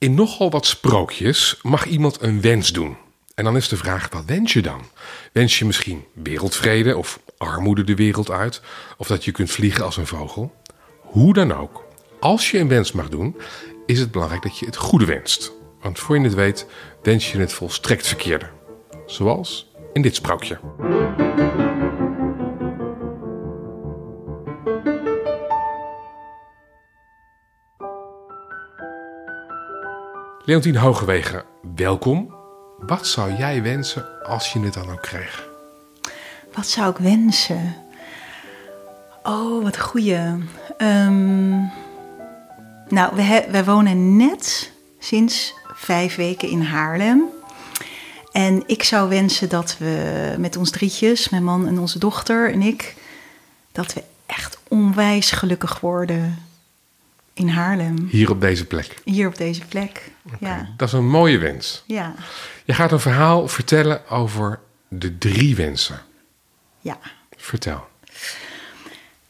In nogal wat sprookjes mag iemand een wens doen. En dan is de vraag, wat wens je dan? Wens je misschien wereldvrede of armoede de wereld uit? Of dat je kunt vliegen als een vogel? Hoe dan ook, als je een wens mag doen, is het belangrijk dat je het goede wenst. Want voor je het weet, wens je het volstrekt verkeerde. Zoals in dit sprookje. Leontien Hogewegen, welkom. Wat zou jij wensen als je het dan ook kreeg? Wat zou ik wensen? Oh, wat goeie. Ehm, nou, we wij wonen net sinds vijf weken in Haarlem. En ik zou wensen dat we met ons drietjes, mijn man en onze dochter en ik, dat we echt onwijs gelukkig worden in Haarlem. Hier op deze plek? Hier op deze plek, ja. Dat is een mooie wens. Ja. Je gaat een verhaal vertellen over de drie wensen. Ja. Vertel.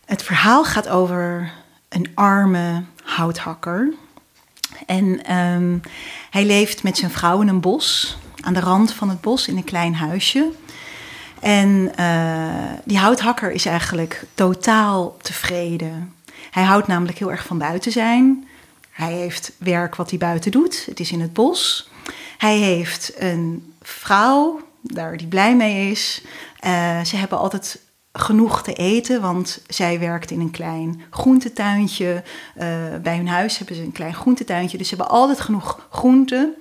Het verhaal gaat over een arme houthakker. En ehm, hij leeft met zijn vrouw in een bos, aan de rand van het bos, in een klein huisje. En uh, die houthakker is eigenlijk totaal tevreden. Hij houdt namelijk heel erg van buiten zijn. Hij heeft werk wat hij buiten doet. Het is in het bos. Hij heeft een vrouw, daar die blij mee is. Uh, ze hebben altijd genoeg te eten, want zij werkt in een klein groentetuintje. Uh, bij hun huis hebben ze een klein groentetuintje, dus ze hebben altijd genoeg groenten.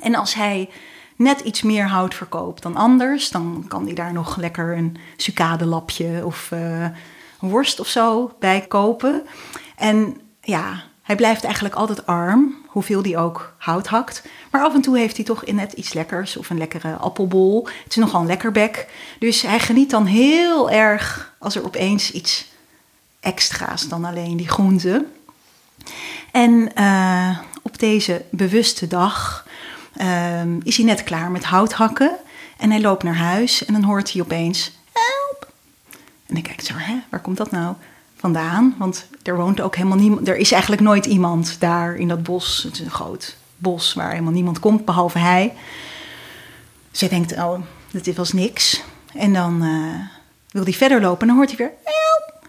En als hij net iets meer hout verkoopt dan anders, dan kan hij daar nog lekker een sucadelapje of een worst of zo bij kopen. En ja, hij blijft eigenlijk altijd arm, hoeveel hij ook hout hakt. Maar af en toe heeft hij toch in net iets lekkers of een lekkere appelbol. Het is nogal een lekker bek. Dus hij geniet dan heel erg als er opeens iets extra's dan alleen die groenten. En uh, op deze bewuste dag uh, is hij net klaar met hout hakken. En hij loopt naar huis en dan hoort hij opeens: Help! En dan kijkt zo, hè, waar komt dat nou? Vandaan. Want er woont ook helemaal niemand. Er is eigenlijk nooit iemand daar in dat bos. Het is een groot bos waar helemaal niemand komt, behalve hij. Zij denkt, oh, dit was niks. En dan uh, wil hij verder lopen en dan hoort hij weer, help.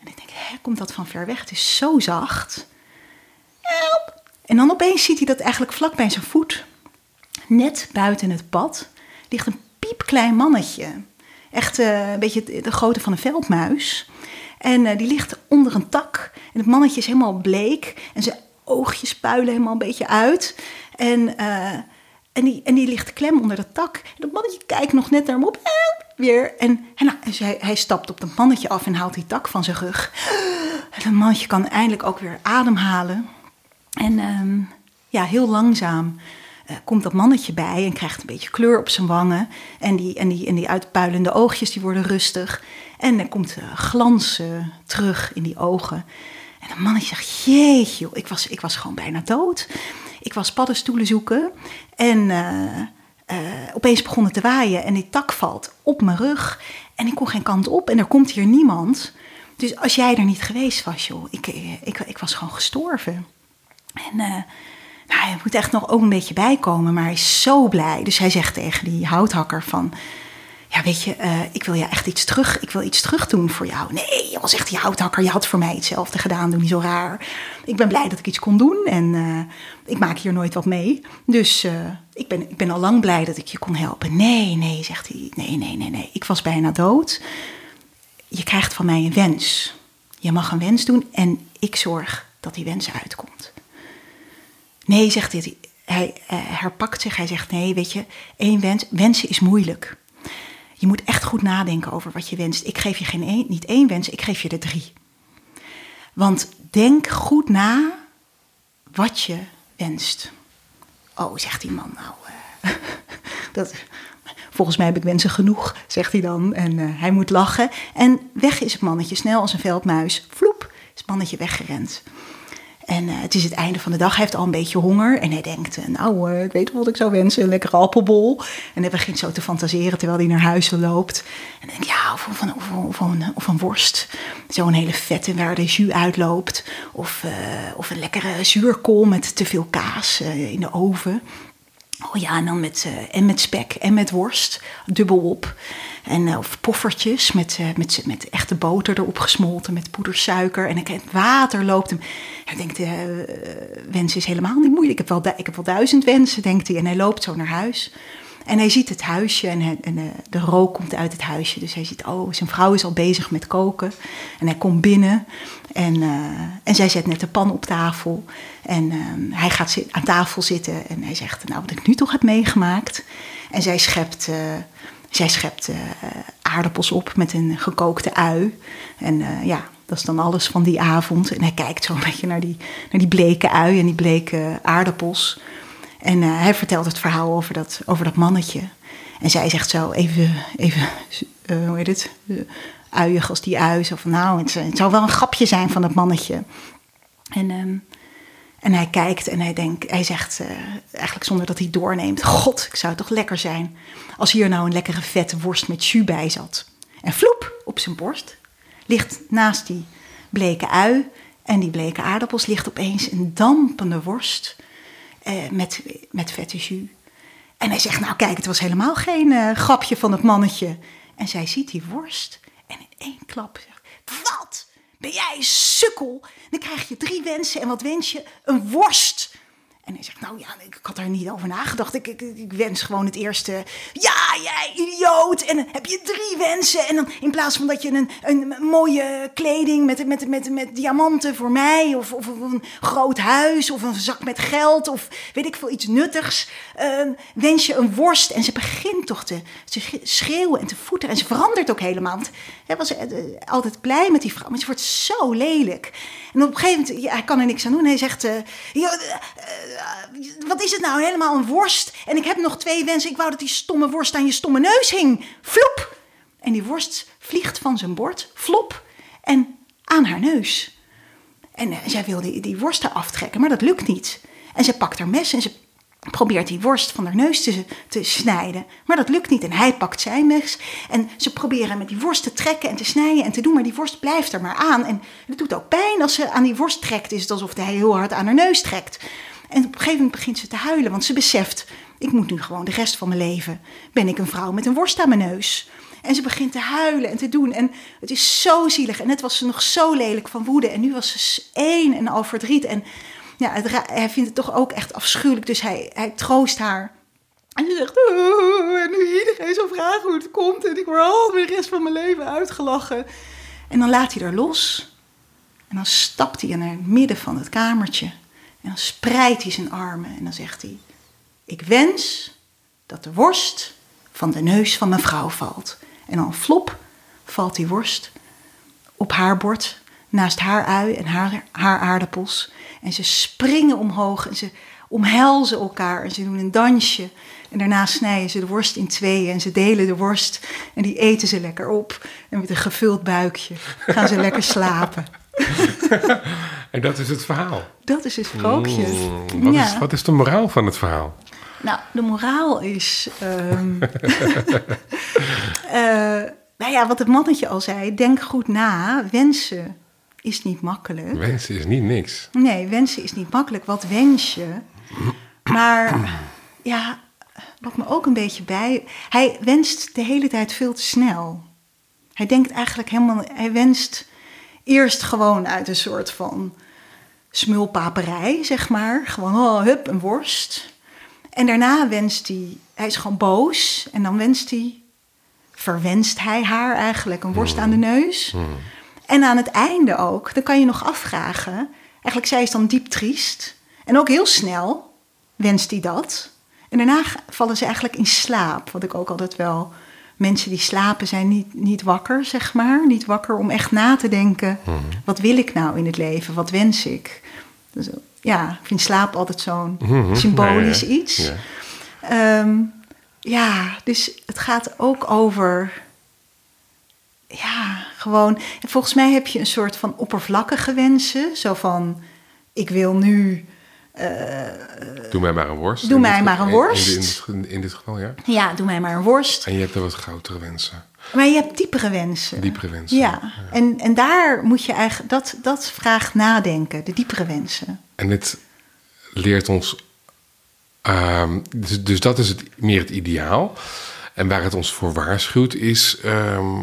En ik denk, hè, komt dat van ver weg? Het is zo zacht. Help. En dan opeens ziet hij dat eigenlijk vlak bij zijn voet, net buiten het pad, ligt een piepklein mannetje. Echt uh, een beetje de grootte van een veldmuis. En uh, die ligt onder een tak. En het mannetje is helemaal bleek. En zijn oogjes puilen helemaal een beetje uit. En, uh, en, die, en die ligt klem onder dat tak. En dat mannetje kijkt nog net naar hem op. En weer. En, en nou, hij, hij stapt op dat mannetje af en haalt die tak van zijn rug. En dat mannetje kan eindelijk ook weer ademhalen. En um, ja, heel langzaam uh, komt dat mannetje bij en krijgt een beetje kleur op zijn wangen. En die, en die, en die uitpuilende oogjes die worden rustig. En er komt uh, glans uh, terug in die ogen. En een mannetje zegt, jeetje, ik was, ik was gewoon bijna dood. Ik was paddenstoelen zoeken en opeens begon het te waaien en die tak valt op mijn rug. En ik kon geen kant op en er komt hier niemand. Dus als jij er niet geweest was, joh, ik, ik, ik was gewoon gestorven. En nou, hij moet echt nog ook een beetje bijkomen, maar hij is zo blij. Dus hij zegt tegen die houthakker van... Ja, weet je, uh, ik wil ja echt iets terug. Ik wil iets terug doen voor jou. Nee, je was echt die houthakker. Je had voor mij hetzelfde gedaan. Doe niet zo raar. Ik ben blij dat ik iets kon doen. En uh, ik maak hier nooit wat mee. Dus uh, ik, ben, ik ben al lang blij dat ik je kon helpen. Nee, nee, zegt hij. Nee, nee, nee, nee. Ik was bijna dood. Je krijgt van mij een wens. Je mag een wens doen en ik zorg dat die wens uitkomt. Nee, zegt hij. Hij herpakt zich. Hij zegt: Nee, weet je, één wens. Wensen is moeilijk. Je moet echt goed nadenken over wat je wenst. Ik geef je geen één, niet één wens, ik geef je er drie. Want denk goed na wat je wenst. Oh, zegt die man nou. Uh, dat, volgens mij heb ik wensen genoeg, zegt hij dan. En uh, hij moet lachen. En weg is het mannetje, snel als een veldmuis. Vloep, is het mannetje weggerend. En eh, het is het einde van de dag. Hij heeft al een beetje honger. En hij denkt, eh, nou, eh, ik weet wat ik zou wensen. Een lekkere appelbol. En hij begint zo te fantaseren terwijl hij naar huis loopt. En dan denk ik, ja, of, of, of, een, of een worst. Zo'n hele vette waar de jus uitloopt. Of, of een lekkere zuurkool met te veel kaas in de oven. Oh ja, en dan met, eh, en met spek en met worst, dubbel op. En, eh, of poffertjes met, eh, met, met echte boter erop gesmolten, met poedersuiker. En het water loopt hem. Hij denkt, eh wensen is helemaal niet moeilijk. Ik heb, wel, ik heb wel duizend wensen, denkt hij. En hij loopt zo naar huis. En hij ziet het huisje en, eh, de rook komt uit het huisje. Dus hij ziet, oh, zijn vrouw is al bezig met koken. En hij komt binnen en, eh, en zij zet net de pan op tafel. En eh, hij gaat aan tafel zitten en hij zegt, nou, wat ik nu toch heb meegemaakt. En zij schept, eh, zij schept aardappels op met een gekookte ui. En ja, dat is dan alles van die avond. En hij kijkt zo een beetje naar die, naar die bleke ui en die bleke aardappels. En eh, hij vertelt het verhaal over dat, over dat mannetje. En zij zegt zo even, even eh, hoe heet het, uh, uiig als die ui. Zo van, nou, het, zou wel een grapje zijn van dat mannetje. En, ehm, en hij kijkt en hij, denkt, hij zegt, eigenlijk zonder dat hij doorneemt... God, ik zou toch lekker zijn als hier nou een lekkere vette worst met jus bij zat. En vloep, op zijn borst ligt naast die bleke ui en die bleke aardappels... ligt opeens een dampende worst eh, met, met vette jus. En hij zegt, nou kijk, het was helemaal geen eh, grapje van het mannetje. En zij ziet die worst en in één klap zegt, wat? Ben jij sukkel? Dan krijg je drie wensen en wat wens je? Een worst. En hij zegt, nou ja, ik had daar niet over nagedacht. Ik, ik, ik wens gewoon het eerste. Ja, jij idioot. En dan heb je drie wensen. En dan in plaats van dat je een, een mooie kleding met, met, met, met diamanten voor mij... Of, of, een groot huis of een zak met geld of weet ik veel, iets nuttigs... eh, wens je een worst. En ze begint toch te, schreeuwen en te voeten. En ze verandert ook helemaal. Want hij was eh, altijd blij met die vrouw, maar ze wordt zo lelijk. En op een gegeven moment, ja, hij kan er niks aan doen. Hij zegt, uh, wat is het nou, helemaal een worst? En ik heb nog twee wensen. Ik wou dat die stomme worst aan je stomme neus hing. Flop! En die worst vliegt van zijn bord, flop, en aan haar neus. En uh, zij wil die, die worst eraf trekken, maar dat lukt niet. En ze pakt haar mes en ze probeert die worst van haar neus te, te snijden. Maar dat lukt niet. En hij pakt zijn mes. En ze proberen met die worst te trekken en te snijden en te doen. Maar die worst blijft er maar aan. En het doet ook pijn als ze aan die worst trekt. Is het alsof hij heel hard aan haar neus trekt. En op een gegeven moment begint ze te huilen. Want ze beseft, ik moet nu gewoon de rest van mijn leven... ben ik een vrouw met een worst aan mijn neus. En ze begint te huilen en te doen. En het is zo zielig. En net was ze nog zo lelijk van woede. En nu was ze één en al verdriet. En ja, hij vindt het toch ook echt afschuwelijk. Dus hij, hij troost haar. En ze zegt, oh, en nu iedereen zo vragen hoe het komt. En ik word al de rest van mijn leven uitgelachen. En dan laat hij er los. En dan stapt hij naar het midden van het kamertje. En dan spreidt hij zijn armen. En dan zegt hij, ik wens dat de worst van de neus van mijn vrouw valt. En dan flop valt die worst op haar bord naast haar ui en haar, haar aardappels. En ze springen omhoog en ze omhelzen elkaar en ze doen een dansje. En daarna snijden ze de worst in tweeën en ze delen de worst en die eten ze lekker op. En met een gevuld buikje gaan ze lekker slapen. en dat is het verhaal? Dat is het sprookje. Mm, wat, ja. is, wat is de moraal van het verhaal? Nou, de moraal is... Um, uh, nou ja, wat het mannetje al zei, denk goed na, wensen is niet makkelijk. Wensen is niet niks. Nee, wensen is niet makkelijk. Wat wens je? Maar ja, wat me ook een beetje bij. Hij wenst de hele tijd veel te snel. Hij denkt eigenlijk helemaal. Hij wenst eerst gewoon uit een soort van smulpaperij, zeg maar. Gewoon, oh, hup, een worst. En daarna wenst hij. Hij is gewoon boos. En dan wenst hij. Verwenst hij haar eigenlijk een worst mm. aan de neus. Mm. En aan het einde ook, dan kan je nog afvragen. Eigenlijk, zij is dan diep triest. En ook heel snel wenst hij dat. En daarna vallen ze eigenlijk in slaap. Wat ik ook altijd wel. Mensen die slapen zijn niet, niet wakker, zeg maar. Niet wakker om echt na te denken. Mm. Wat wil ik nou in het leven? Wat wens ik? Dus, ja, ik vind slaap altijd zo'n mm-hmm. symbolisch ja, ja. iets. Ja. Um, ja, dus het gaat ook over ja, gewoon. Volgens mij heb je een soort van oppervlakkige wensen. Zo van: ik wil nu, Doe mij maar een worst. Doe mij dit- maar een worst. In, dit- in dit geval, ja. ja, doe mij maar een worst. En je hebt er wat grotere wensen. Maar je hebt diepere wensen. Diepere wensen. Ja, En, en daar moet je eigenlijk, dat, dat vraagt nadenken, de diepere wensen. En dit leert ons. ehm, dus, dus dat is het, meer het ideaal. En waar het ons voor waarschuwt is. ehm,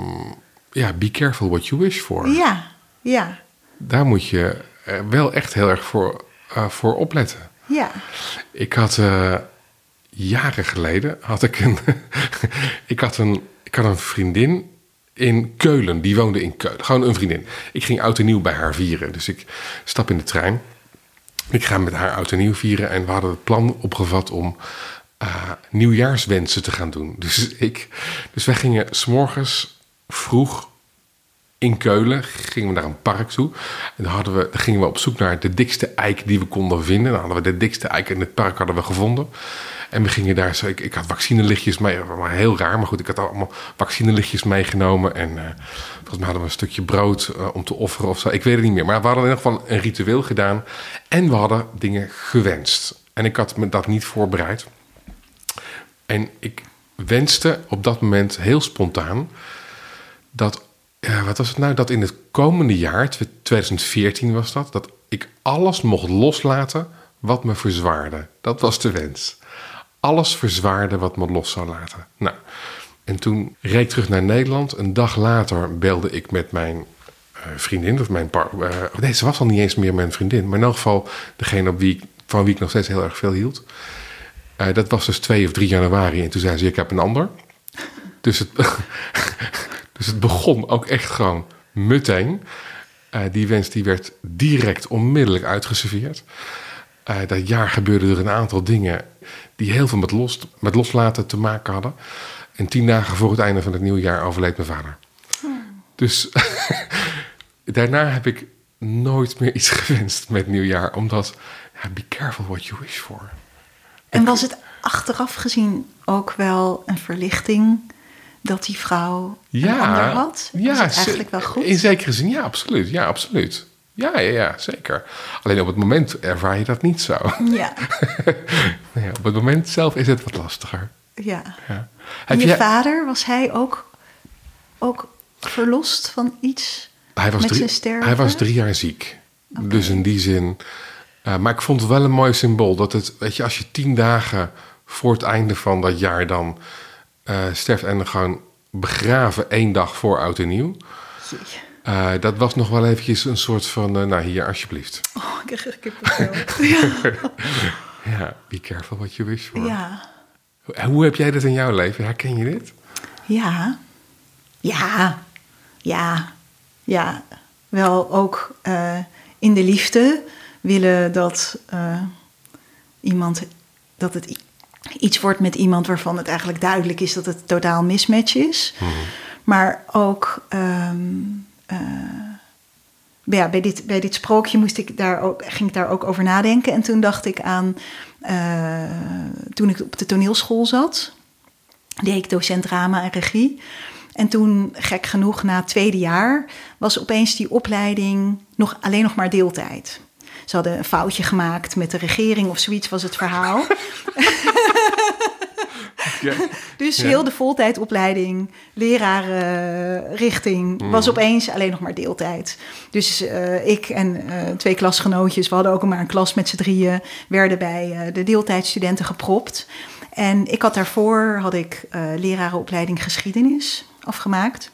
ja, be careful what you wish for. Ja, ja, Daar moet je eh, wel echt heel erg voor, eh, voor opletten. ja. Ik had eh, jaren geleden had ik een, ik had een, ik had een vriendin in Keulen. Die woonde in Keulen. Gewoon een vriendin. Ik ging oud en nieuw bij haar vieren. Dus ik stap in de trein. Ik ga met haar oud en nieuw vieren. En we hadden het plan opgevat om eh, nieuwjaarswensen te gaan doen. Dus, ik, dus wij gingen s'morgens vroeg in Keulen gingen we naar een park toe. En dan, hadden we, dan gingen we op zoek naar de dikste eik die we konden vinden. Dan hadden we de dikste eik in het park hadden we gevonden. En we gingen daar zo. Ik, ik had vaccinelichtjes mee, maar heel raar. Maar goed, ik had allemaal vaccinelichtjes meegenomen. En eh, volgens mij hadden we een stukje brood eh, om te offeren of zo. Ik weet het niet meer. Maar we hadden in ieder geval een ritueel gedaan. En we hadden dingen gewenst. En ik had me dat niet voorbereid. En ik wenste op dat moment heel spontaan dat, ja, wat was het nou, dat in het komende jaar, 2014 was dat, dat ik alles mocht loslaten wat me verzwaarde. Dat was de wens. Alles verzwaarde wat me los zou laten. Nou, en toen reed ik terug naar Nederland. Een dag later belde ik met mijn eh, vriendin, of mijn par- eh, nee, ze was al niet eens meer mijn vriendin, maar in elk geval degene op wie van wie ik nog steeds heel erg veel hield. Eh, dat was dus 2 of 3 januari. En toen zei ze: Ik heb een ander. Dus het, dus het begon ook echt gewoon meteen. Eh, die wens die werd direct onmiddellijk uitgeserveerd. Eh, dat jaar gebeurden er een aantal dingen die heel veel met, los, met loslaten te maken hadden. En tien dagen voor het einde van het nieuwe jaar overleed mijn vader. Dus daarna heb ik nooit meer iets gewenst met nieuwjaar. Omdat, ja, be careful what you wish for. En was het achteraf gezien ook wel een verlichting dat die vrouw een ander had? Was het eigenlijk wel goed? In zekere zin, ja, absoluut. Ja, absoluut. Ja, ja, ja, zeker. Alleen op het moment ervaar je dat niet zo. Ja, op het moment zelf is het wat lastiger. ja. Ja. En je jij- vader, was hij ook, ook verlost van iets hij, was met drie, zijn sterven? hij was drie jaar ziek. Dus in die zin. eh, maar ik vond het wel een mooi symbool. Dat het, weet je, als je tien dagen voor het einde van dat jaar dan eh, sterft en dan gewoon begraven één dag voor oud en nieuw. Jee. Eh, dat was nog wel eventjes een soort van, eh, nou hier alsjeblieft. Oh, ik krijg er kippenvel. ja. Ja, be careful what you wish for. ja. Hoe- Hoe heb jij dit in jouw leven? Herken je dit? Ja, ja, ja, ja. Wel ook eh, in de liefde willen dat iemand, dat het iets wordt met iemand waarvan het eigenlijk duidelijk is dat het totaal mismatch is. Maar ook ehm, eh, ja, bij, dit, bij dit sprookje moest ik daar ook, ging ik daar ook over nadenken. En toen dacht ik aan eh, toen ik op de toneelschool zat deed ik docent drama en regie. En toen, gek genoeg, na het tweede jaar, was opeens die opleiding nog, alleen nog maar deeltijd. Ze hadden een foutje gemaakt met de regering of zoiets was het verhaal. Dus Ja. heel de voltijdopleiding, lerarenrichting, was opeens alleen nog maar deeltijd. Dus eh, ik en eh, twee klasgenootjes, we hadden ook maar een klas met z'n drieën, werden bij eh, de deeltijdstudenten gepropt. En ik had daarvoor had ik eh, lerarenopleiding geschiedenis afgemaakt.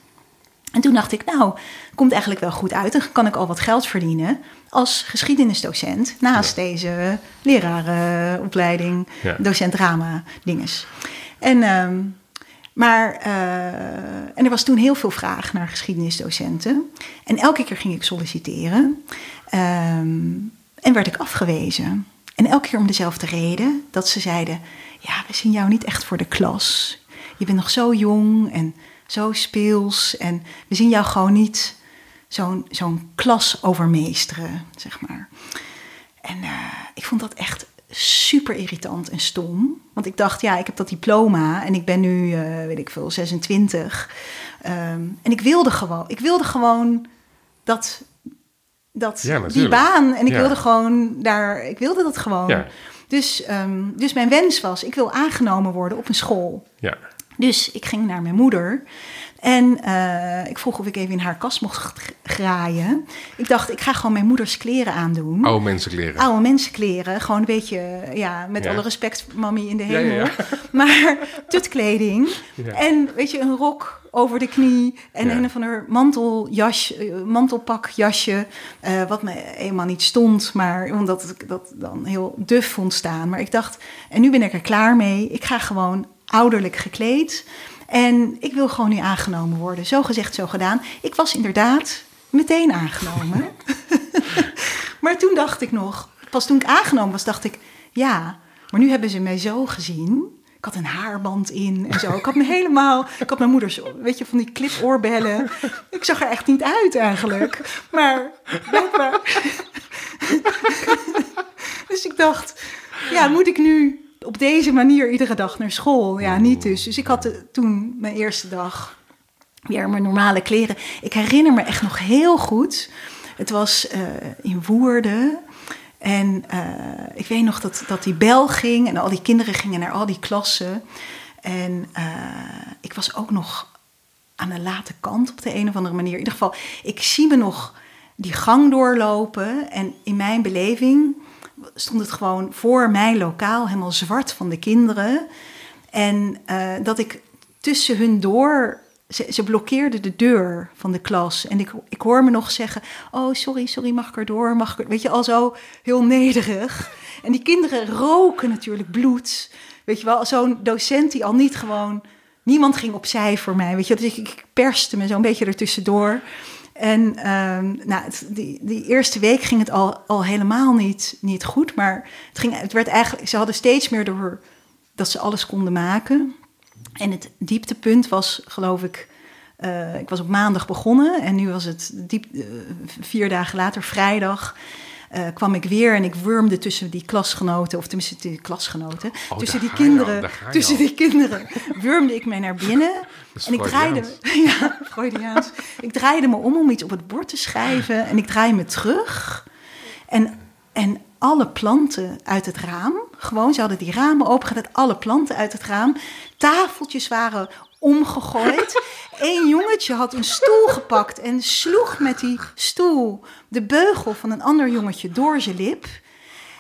En toen dacht ik, nou, komt eigenlijk wel goed uit. Dan kan ik al wat geld verdienen als geschiedenisdocent naast deze lerarenopleiding, Ja. docent drama dinges. En, ehm, maar, eh, en er was toen heel veel vraag naar geschiedenisdocenten. En elke keer ging ik solliciteren ehm, en werd ik afgewezen. En elke keer om dezelfde reden, dat ze zeiden, ja, we zien jou niet echt voor de klas. Je bent nog zo jong en zo speels en we zien jou gewoon niet zo'n zo'n klas overmeesteren, zeg maar. En eh, ik vond dat echt super irritant en stom. Want ik dacht, ja, ik heb dat diploma en ik ben nu, eh, weet ik veel, 26. Ehm, en ik wilde gewoon, ik wilde gewoon dat dat, Ja, die baan. En ik Ja. wilde gewoon daar, ik wilde dat gewoon. Ja. Dus, ehm, dus mijn wens was, ik wil aangenomen worden op een school. Ja. Dus ik ging naar mijn moeder. En eh, ik vroeg of ik even in haar kast mocht graaien. Ik dacht, ik ga gewoon mijn moeders kleren aandoen. Oude mensen kleren. Oude mensenkleren. Gewoon een beetje, ja, met Ja. alle respect, mami in de ja, hemel. ja. Maar tutkleding. En weet je, een rok over de knie. En een of ander manteljas, eh, mantelpakjasje. eh, wat me eenmaal niet stond. Maar omdat ik dat dan heel duf vond staan. Maar ik dacht, en nu ben ik er klaar mee. Ik ga gewoon ouderlijk gekleed. En ik wil gewoon nu aangenomen worden. Zo gezegd, zo gedaan. Ik was inderdaad meteen aangenomen. maar toen dacht ik nog, pas toen ik aangenomen was, dacht ik, ja, maar nu hebben ze mij zo gezien. Ik had een haarband in en zo. Ik had me helemaal, ik had mijn moeders, weet je, van die clipoorbellen. Ik zag er echt niet uit eigenlijk. Maar blijkbaar. dus ik dacht, ja, moet ik nu op deze manier iedere dag naar school? Ja, niet dus. Dus ik had toen mijn eerste dag weer mijn normale kleren. Ik herinner me echt nog heel goed. Het was eh, in Woerden. En eh, ik weet nog dat, dat die bel ging en al die kinderen gingen naar al die klassen. En eh, ik was ook nog aan de late kant op de een of andere manier. In ieder geval, ik zie me nog die gang doorlopen. En in mijn beleving stond het gewoon voor mijn lokaal helemaal zwart van de kinderen. En eh, dat ik tussen hun door. Ze, blokkeerden de deur van de klas. En ik, ik hoor me nog zeggen: Oh, sorry, sorry, mag ik erdoor? Mag ik er... Weet je, al zo heel nederig. En die kinderen roken natuurlijk bloed. Weet je wel, zo'n docent die al niet gewoon. Niemand ging opzij voor mij. Weet je, dus ik, ik perste me zo'n beetje ertussendoor. En ehm, nou, het- die, die eerste week ging het al, al helemaal niet, niet goed. Maar het, ging, het werd eigenlijk, ze hadden steeds meer door dat ze alles konden maken. En het dieptepunt was, geloof ik, eh, ik was op maandag begonnen en nu was het diep, eh, vier dagen later, vrijdag. Eh, kwam ik weer en ik wurmde tussen die klasgenoten, of tenminste die klasgenoten, Oh, tussen die al, kinderen, tussen al. die kinderen, wurmde ik mij naar binnen. En ik draaide, ja, Freudiaans. Ik draaide me om om iets op het bord te schrijven en ik draai me terug. En, en alle planten uit het raam, gewoon, ze hadden die ramen opengezet, alle planten uit het raam. Tafeltjes waren omgegooid. Eén jongetje had een stoel gepakt en sloeg met die stoel de beugel van een ander jongetje door zijn lip.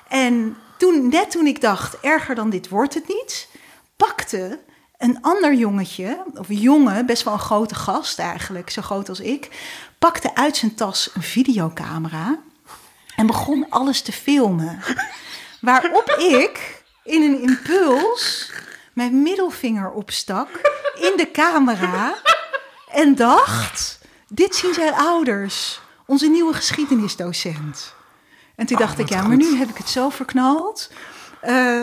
En toen, net toen ik dacht, erger dan dit wordt het niet, pakte een ander jongetje, of een jongen, best wel een grote gast eigenlijk, zo groot als ik, pakte uit zijn tas een videocamera en begon alles te filmen. Waarop ik in een impuls mijn middelvinger opstak in de camera en dacht: dit zien zijn ouders, onze nieuwe geschiedenisdocent. En toen dacht ik, ja, goed. maar nu heb ik het zo verknald. Eh,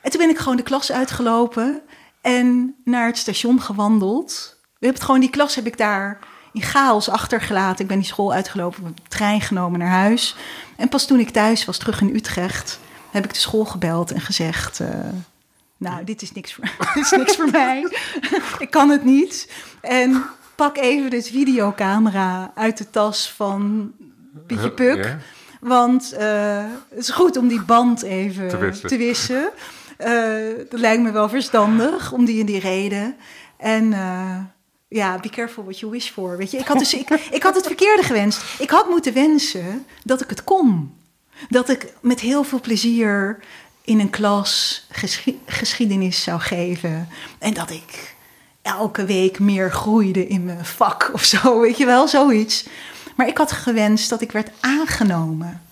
en toen ben ik gewoon de klas uitgelopen en naar het station gewandeld. We hebben het gewoon, die klas heb ik daar in chaos achtergelaten. Ik ben die school uitgelopen, heb de trein genomen naar huis. En pas toen ik thuis was, terug in Utrecht, heb ik de school gebeld en gezegd... eh, nou, dit is niks voor, dit is niks voor mij. ik kan het niet. En pak even de videocamera uit de tas van Pietje Puk. Ja. Want eh, het is goed om die band even Te te wissen. Eh, dat lijkt me wel verstandig, om die en die reden. En eh, ja, be careful what you wish for. Weet je, ik had, dus, ik, ik had het verkeerde gewenst. Ik had moeten wensen dat ik het kon. Dat ik met heel veel plezier in een klas geschi- geschiedenis zou geven. En dat ik elke week meer groeide in mijn vak of zo, weet je wel, zoiets. Maar ik had gewenst dat ik werd aangenomen.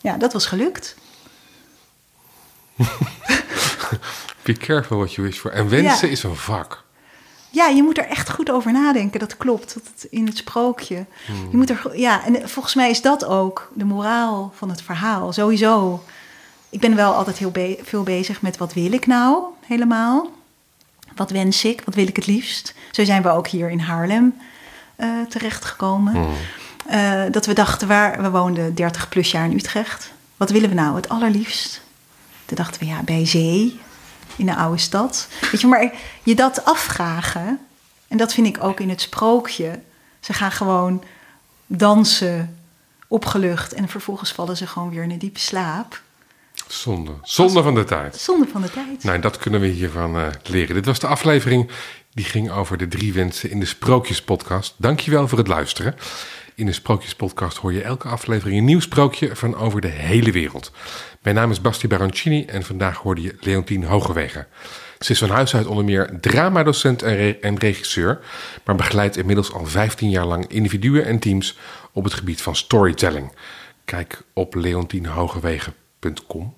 Ja, dat was gelukt. Be careful what you wish for. En wensen Ja. is een vak. Ja, je moet er echt goed over nadenken. Dat klopt. Dat het in het sprookje. Je moet er, ja, en volgens mij is dat ook de moraal van het verhaal. Sowieso. Ik ben wel altijd heel be- veel bezig met wat wil ik nou helemaal? Wat wens ik? Wat wil ik het liefst? Zo zijn we ook hier in Haarlem eh, terechtgekomen. Eh, dat we dachten, waar, we woonden 30 plus jaar in Utrecht. Wat willen we nou het allerliefst? Toen dachten we, ja, bij zee, in een oude stad. Weet je, maar je dat afvragen, en dat vind ik ook in het sprookje. Ze gaan gewoon dansen opgelucht. En vervolgens vallen ze gewoon weer in een diepe slaap. Zonde. Zonde van de tijd. Zonde van de tijd. Nou, dat kunnen we hiervan uh, leren. Dit was de aflevering die ging over de drie wensen in de Sprookjespodcast. Dankjewel voor het luisteren. In de Sprookjespodcast hoor je elke aflevering een nieuw sprookje van over de hele wereld. Mijn naam is Basti Baroncini en vandaag hoorde je Leontien Hogewegen. Ze is van huis uit onder meer dramadocent en, re en regisseur, maar begeleidt inmiddels al 15 jaar lang individuen en teams op het gebied van storytelling. Kijk op leontienhogewegen.com